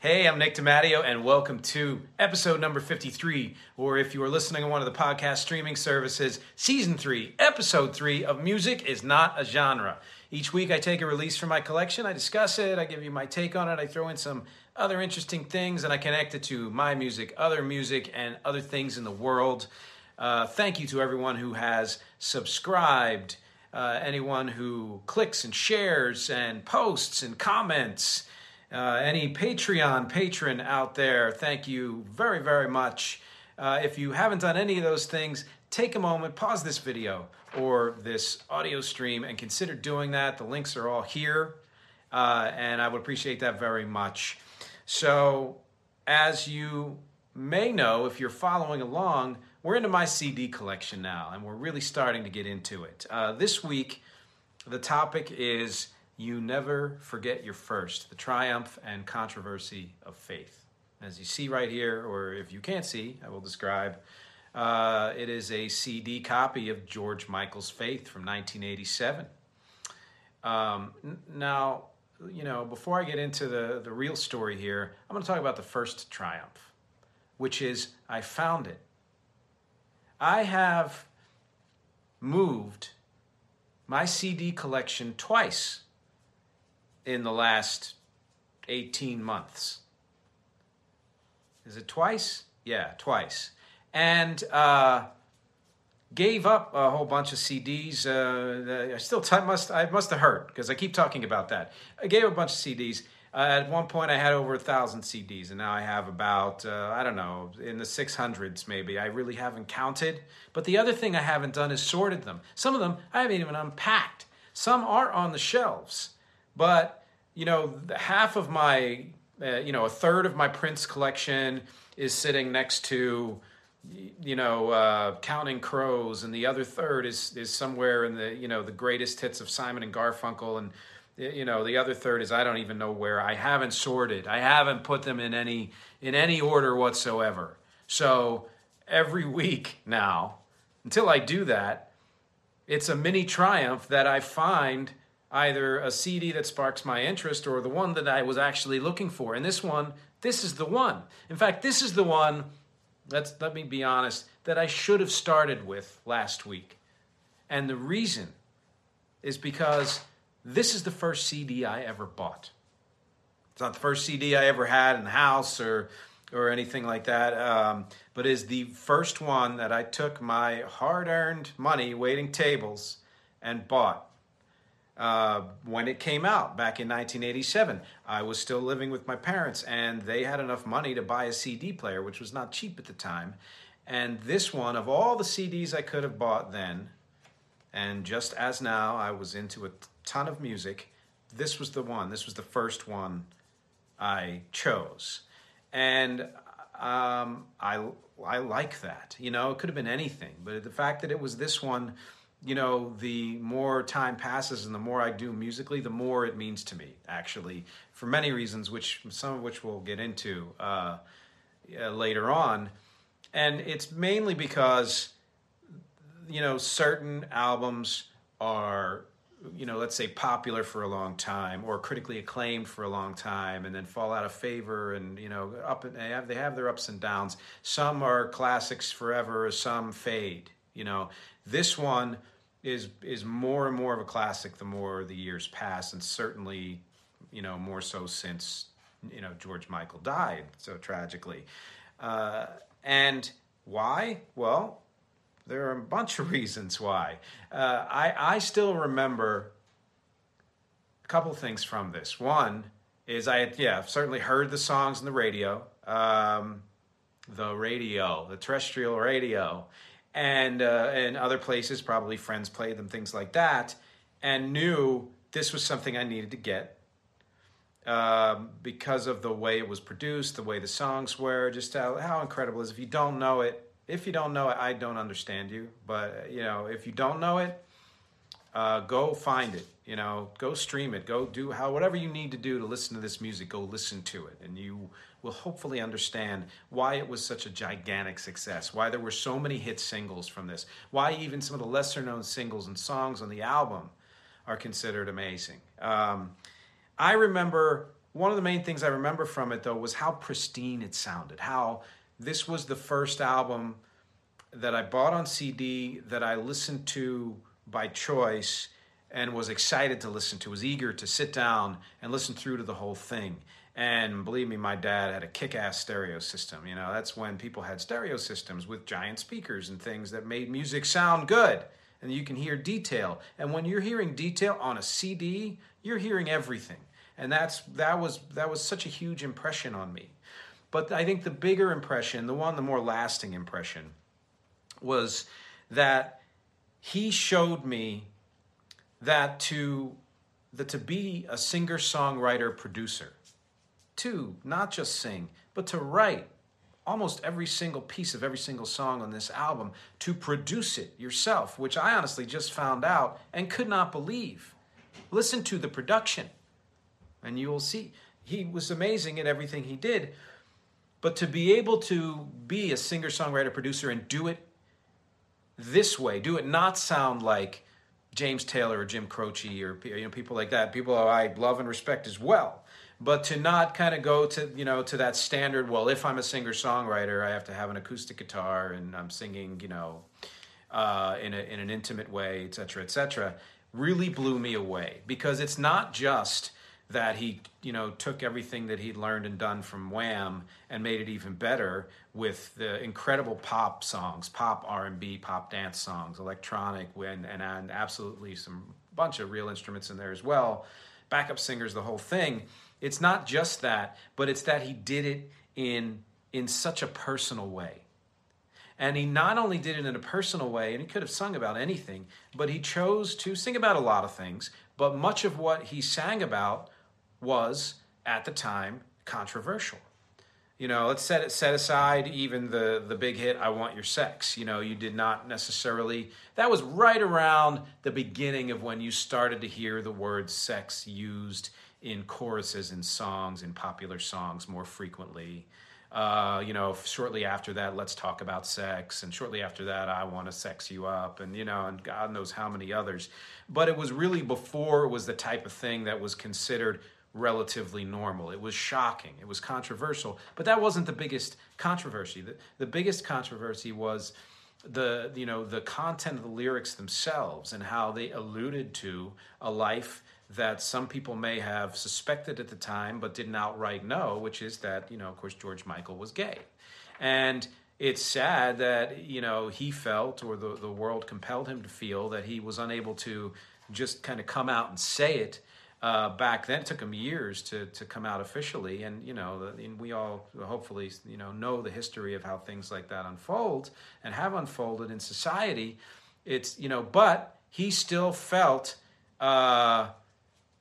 Hey, I'm Nick DiMatteo, and welcome to episode number 53, or if you are listening on one of the podcast streaming services, season 3, episode 3 of Music is Not a Genre. Each week I take a release from my collection, I discuss it, I give you my take on it, I throw in some other interesting things, and I connect it to my music, other music, and other things in the world. Uh, thank you to everyone who has subscribed, uh, anyone who clicks and shares and posts and comments. Uh, any Patreon patron out there, thank you very, very much. Uh, if you haven't done any of those things, take a moment, pause this video or this audio stream, and consider doing that. The links are all here, uh, and I would appreciate that very much. So, as you may know, if you're following along, we're into my CD collection now, and we're really starting to get into it. Uh, this week, the topic is you never forget your first, the triumph and controversy of faith. As you see right here, or if you can't see, I will describe. Uh, it is a CD copy of George Michael's Faith from 1987. Um, n- now, you know, before I get into the, the real story here, I'm going to talk about the first triumph, which is I found it. I have moved my CD collection twice in the last 18 months. Is it twice? Yeah, twice. And uh, gave up a whole bunch of CDs. Uh, I still must I must have heard because I keep talking about that. I gave a bunch of CDs. Uh, at one point, I had over a thousand CDs, and now I have about uh, I don't know in the six hundreds maybe. I really haven't counted. But the other thing I haven't done is sorted them. Some of them I haven't even unpacked. Some are on the shelves, but you know half of my uh, you know a third of my Prince collection is sitting next to you know, uh, Counting Crows, and the other third is is somewhere in the you know the greatest hits of Simon and Garfunkel, and you know the other third is I don't even know where. I haven't sorted. I haven't put them in any in any order whatsoever. So every week now, until I do that, it's a mini triumph that I find either a CD that sparks my interest or the one that I was actually looking for. And this one, this is the one. In fact, this is the one let's let me be honest that I should have started with last week. And the reason is because this is the first CD I ever bought. It's not the first CD I ever had in the house or or anything like that, um, but is the first one that I took my hard-earned money, waiting tables, and bought. Uh, when it came out back in 1987. I was still living with my parents, and they had enough money to buy a CD player, which was not cheap at the time. And this one, of all the CDs I could have bought then, and just as now I was into a ton of music, this was the one. This was the first one I chose. And um, I, I like that. You know, it could have been anything, but the fact that it was this one you know, the more time passes and the more I do musically, the more it means to me, actually, for many reasons, which some of which we'll get into uh, uh, later on. And it's mainly because, you know, certain albums are, you know, let's say popular for a long time or critically acclaimed for a long time and then fall out of favor and, you know, up and they have, they have their ups and downs. Some are classics forever, some fade, you know. This one is is more and more of a classic the more the years pass, and certainly, you know, more so since you know George Michael died so tragically. Uh, and why? Well, There are a bunch of reasons why. Uh, I, I still remember a couple things from this. One is I had, yeah, certainly heard the songs on the radio, um, the radio, the terrestrial radio, and uh, and other places. Probably friends played them, things like that, and knew this was something I needed to get um, because of the way it was produced, the way the songs were, just how, how incredible is. If you don't know it, if you don't know it, I don't understand you. But you know, if you don't know it, uh, go find it. You know, go stream it. Go do how whatever you need to do to listen to this music. Go listen to it, and you will hopefully understand why it was such a gigantic success. Why there were so many hit singles from this. Why even some of the lesser known singles and songs on the album are considered amazing. Um, I remember one of the main things I remember from it though was how pristine it sounded. How this was the first album that I bought on CD that I listened to by choice and was excited to listen to, was eager to sit down and listen through to the whole thing. And believe me, my dad had a kick ass stereo system. You know, that's when people had stereo systems with giant speakers and things that made music sound good and you can hear detail. And when you're hearing detail on a CD, you're hearing everything. And that's that was that was such a huge impression on me. But I think the bigger impression, the one the more lasting impression was that he showed me that to that to be a singer songwriter producer to not just sing but to write almost every single piece of every single song on this album to produce it yourself, which I honestly just found out and could not believe. Listen to the production, and you will see he was amazing at everything he did. But to be able to be a singer, songwriter, producer, and do it this way, do it not sound like James Taylor or Jim Croce or you know people like that, people I love and respect as well but to not kind of go to you know to that standard well if i'm a singer songwriter i have to have an acoustic guitar and i'm singing you know uh, in, a, in an intimate way etc cetera et cetera really blew me away. Because it's not just that he you know took everything that he'd learned and done from wham and made it even better with the incredible pop songs pop r&b pop dance songs electronic and, and, and absolutely some bunch of real instruments in there as well backup singers the whole thing it's not just that, but it's that he did it in in such a personal way. And he not only did it in a personal way, and he could have sung about anything, but he chose to sing about a lot of things. But much of what he sang about was, at the time, controversial. You know, let's set it set aside even the the big hit "I Want Your Sex." You know, you did not necessarily. That was right around the beginning of when you started to hear the word "sex" used in choruses in songs, in popular songs more frequently. Uh, you know, shortly after that, let's talk about sex, and shortly after that, I want to sex you up, and you know, and God knows how many others. But it was really before it was the type of thing that was considered relatively normal. It was shocking. It was controversial, but that wasn't the biggest controversy. The, the biggest controversy was the you know the content of the lyrics themselves and how they alluded to a life that some people may have suspected at the time but didn't outright know, which is that, you know, of course, George Michael was gay. And it's sad that, you know, he felt or the, the world compelled him to feel that he was unable to just kind of come out and say it. Uh, back then, it took him years to, to come out officially, and you know, and we all hopefully you know know the history of how things like that unfold and have unfolded in society. It's you know, but he still felt uh,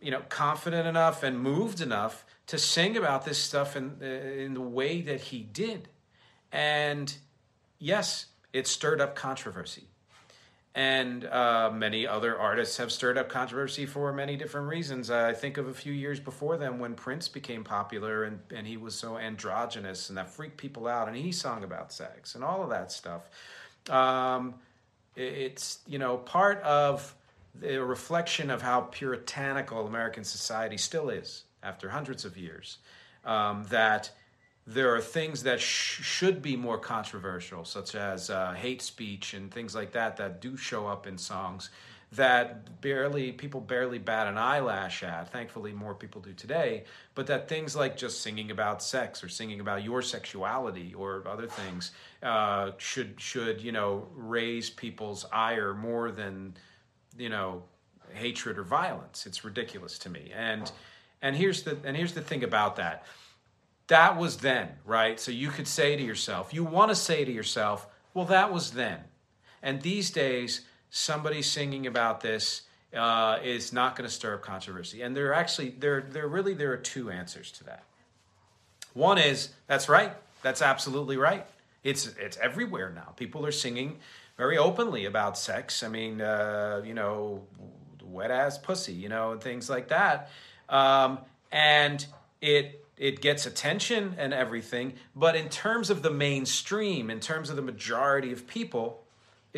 you know, confident enough and moved enough to sing about this stuff in in the way that he did. And yes, it stirred up controversy. And uh, many other artists have stirred up controversy for many different reasons. I think of a few years before them when Prince became popular and, and he was so androgynous and that freaked people out, and he sung about sex and all of that stuff. Um, it's, you know, part of a reflection of how puritanical American society still is after hundreds of years. Um, that there are things that sh- should be more controversial, such as uh, hate speech and things like that, that do show up in songs that barely people barely bat an eyelash at. Thankfully, more people do today. But that things like just singing about sex or singing about your sexuality or other things uh, should should you know raise people's ire more than you know hatred or violence. It's ridiculous to me. And and here's the and here's the thing about that. That was then, right? So you could say to yourself, you want to say to yourself, well, that was then. And these days, somebody singing about this uh, is not going to stir up controversy. And there are actually there there really there are two answers to that. One is that's right. That's absolutely right. It's it's everywhere now. People are singing very openly about sex. I mean, uh, you know, wet ass pussy, you know, and things like that. Um, and it it gets attention and everything, but in terms of the mainstream, in terms of the majority of people,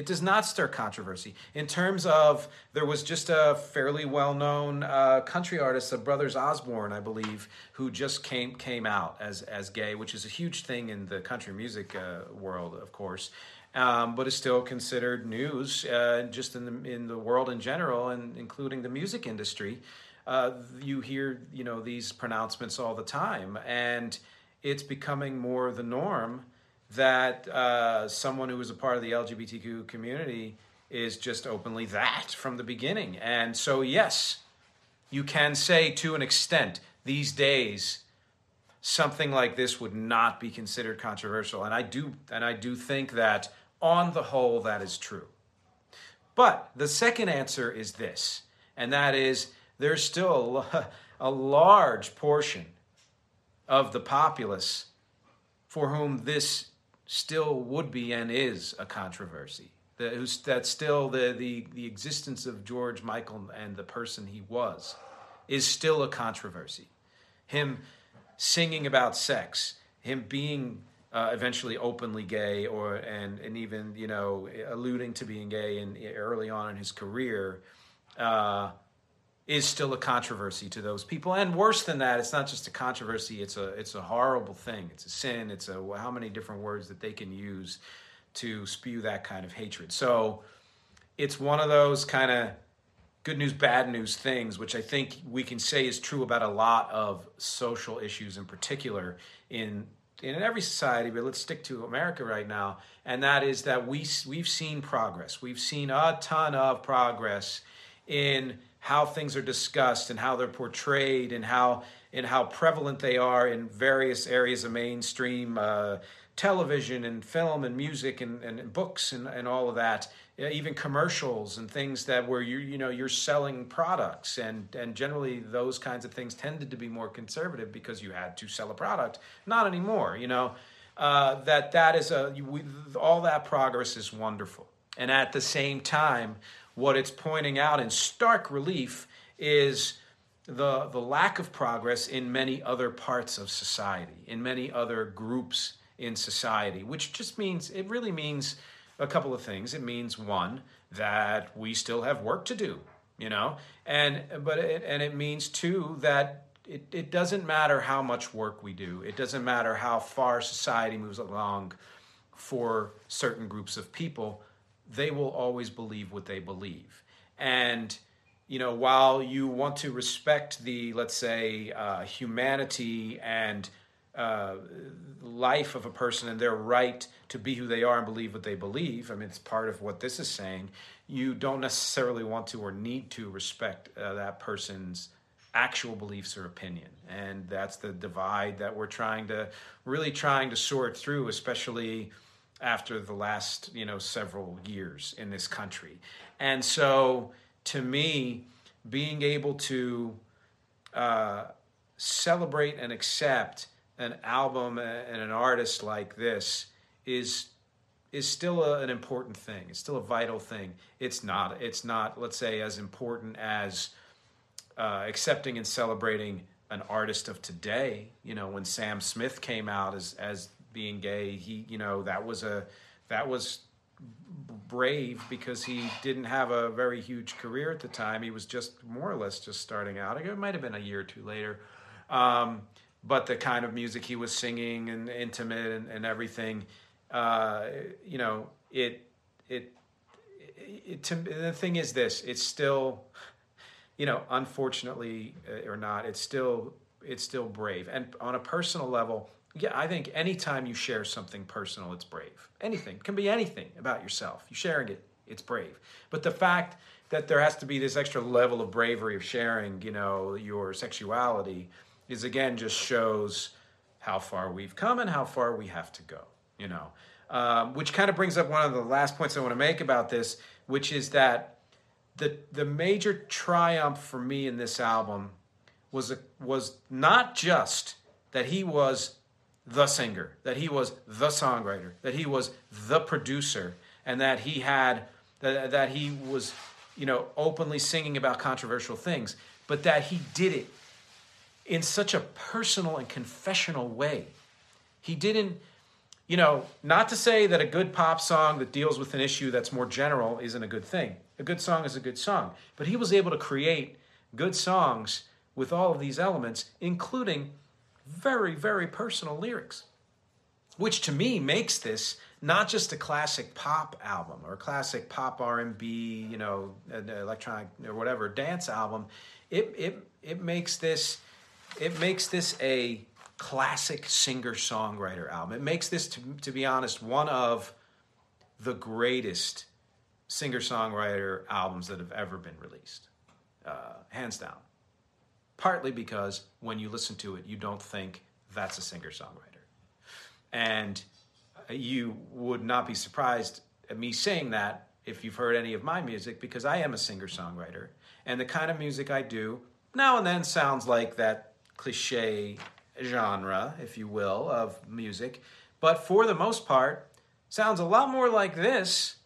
it does not stir controversy. In terms of, there was just a fairly well-known uh, country artist, the Brothers Osborne, I believe, who just came came out as as gay, which is a huge thing in the country music uh, world, of course, um, but is still considered news uh, just in the in the world in general, and including the music industry. Uh, you hear you know these pronouncements all the time, and it's becoming more the norm that uh, someone who is a part of the LGBTQ community is just openly that from the beginning. And so, yes, you can say to an extent these days something like this would not be considered controversial and i do and i do think that on the whole that is true but the second answer is this and that is there's still a, a large portion of the populace for whom this still would be and is a controversy. That, still the, the, the existence of George Michael and the person he was is still a controversy. Him singing about sex, him being uh, eventually openly gay, or and and even you know alluding to being gay in early on in his career, uh, is still a controversy to those people. And worse than that, it's not just a controversy, it's a it's a horrible thing. It's a sin. It's a how many different words that they can use to spew that kind of hatred. So it's one of those kind of good news bad news things which I think we can say is true about a lot of social issues in particular in in every society, but let's stick to America right now, and that is that we we've seen progress. We've seen a ton of progress in how things are discussed and how they're portrayed and how and how prevalent they are in various areas of mainstream uh, television and film and music and, and books and, and all of that even commercials and things that where you you know you're selling products. And and generally those kinds of things tended to be more conservative because you had to sell a product. Not anymore you know? Uh, that that is a we, all that progress is wonderful. And at the same time what it's pointing out in stark relief is the, the lack of progress in many other parts of society, in many other groups in society, which just means, it really means a couple of things. It means, one, that we still have work to do, you know, and, but it, and it means, two, that it, it doesn't matter how much work we do, it doesn't matter how far society moves along for certain groups of people they will always believe what they believe. And, you know, while you want to respect the, let's say, uh, humanity and uh, life of a person and their right to be who they are and believe what they believe, I mean, it's part of what this is saying, you don't necessarily want to or need to respect uh, that person's actual beliefs or opinion and that's the divide that we're trying to really trying to sort through especially after the last you know several years in this country. And so to me being able to uh, celebrate and accept an album and an artist like this is is still a, an important thing. It's still a vital thing. It's not it's not let's say as important as uh, accepting and celebrating an artist of today. You know when sam smith came out as as being gay. He, you know, that was a that was brave because he didn't have a very huge career at the time. He was just more or less just starting out. It might have been a year or two later. Um, but the kind of music he was singing and intimate and, and everything, uh, you know, it it it, to, the thing is this: it's still, you know, unfortunately uh, or not, it's still it's still brave. And on a personal level, yeah, I think anytime you share something personal, it's brave. Anything it can be anything about yourself. You sharing it, it's brave. But the fact that there has to be this extra level of bravery of sharing, you know, your sexuality is again just shows how far we've come and how far we have to go, you know. Um, which kind of brings up one of the last points I want to make about this, which is that the the major triumph for me in this album was a, was not just that he was the singer, that he was the songwriter, that he was the producer, and that he had that, that he was you know openly singing about controversial things, but that he did it in such a personal and confessional way. He didn't, you know, not to say that a good pop song that deals with an issue that's more general isn't a good thing. A good song is a good song. But he was able to create good songs with all of these elements, including very, very personal lyrics, which to me makes this not just a classic pop album or a classic pop R&B, you know, electronic or whatever dance album. It, it, it makes this it makes this a classic singer songwriter album. It makes this, to, to be honest, one of the greatest singer songwriter albums that have ever been released, uh, hands down. Partly because when you listen to it, you don't think that's a singer songwriter. And you would not be surprised at me saying that if you've heard any of my music, because I am a singer songwriter. And the kind of music I do now and then sounds like that cliche genre, if you will, of music, but for the most part, sounds a lot more like this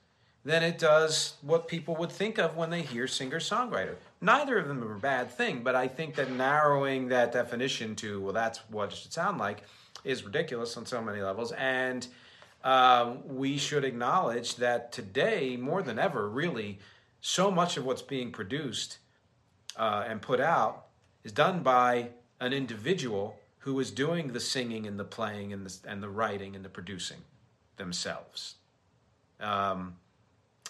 than it does what people would think of when they hear singer songwriter. Neither of them are a bad thing, but I think that narrowing that definition to, well, that's what it should sound like, is ridiculous on so many levels. And uh, we should acknowledge that today, more than ever, really, so much of what's being produced uh, and put out is done by an individual who is doing the singing and the playing and the, and the writing and the producing themselves. Um,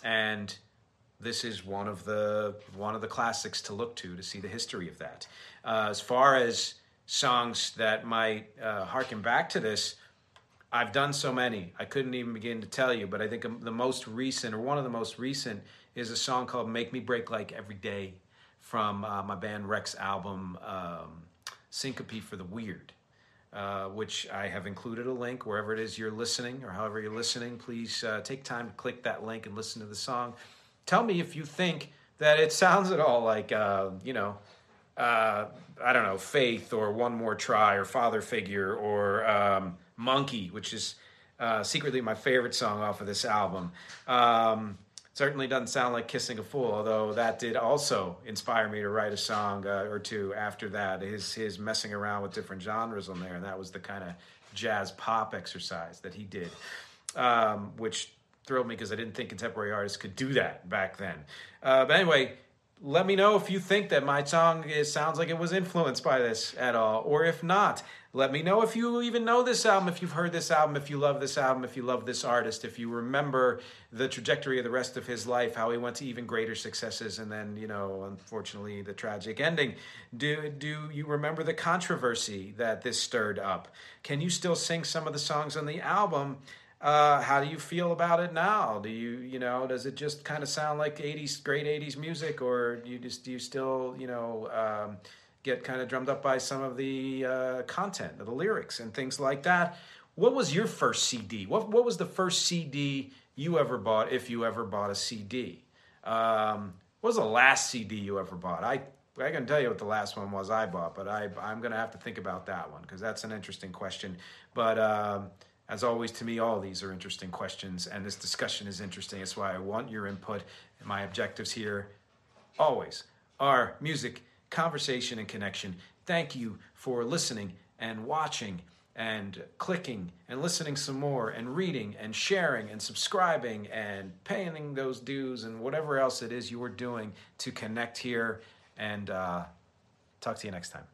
and this is one of the one of the classics to look to to see the history of that. Uh, as far as songs that might uh, harken back to this, I've done so many I couldn't even begin to tell you. But I think the most recent, or one of the most recent, is a song called "Make Me Break Like Every Day" from uh, my band Rex album. Um, Syncope for the Weird, uh, which I have included a link wherever it is you're listening or however you're listening. Please uh, take time to click that link and listen to the song. Tell me if you think that it sounds at all like, uh, you know, uh, I don't know, Faith or One More Try or Father Figure or um, Monkey, which is uh, secretly my favorite song off of this album. Um, certainly doesn't sound like kissing a fool although that did also inspire me to write a song uh, or two after that his his messing around with different genres on there and that was the kind of jazz pop exercise that he did um, which thrilled me because i didn't think contemporary artists could do that back then uh, but anyway let me know if you think that my song is, sounds like it was influenced by this at all or if not let me know if you even know this album, if you've heard this album, if you love this album, if you love this artist, if you remember the trajectory of the rest of his life, how he went to even greater successes, and then, you know, unfortunately, the tragic ending. Do, do you remember the controversy that this stirred up? Can you still sing some of the songs on the album? Uh, how do you feel about it now? Do you, you know, does it just kind of sound like 80s, great 80s music, or do you just, do you still, you know, um, get kind of drummed up by some of the uh, content, the lyrics, and things like that. What was your first CD? What What was the first CD you ever bought, if you ever bought a CD? Um, what was the last CD you ever bought? I I can tell you what the last one was I bought, but I I'm gonna have to think about that one because that's an interesting question. But um, as always, to me, all these are interesting questions, and this discussion is interesting. That's why I want your input. My objectives here always are music conversation and connection. Thank you for listening and watching and clicking and listening some more and reading and sharing and subscribing and paying those dues and whatever else it is you are doing to connect here. And uh, talk to you next time.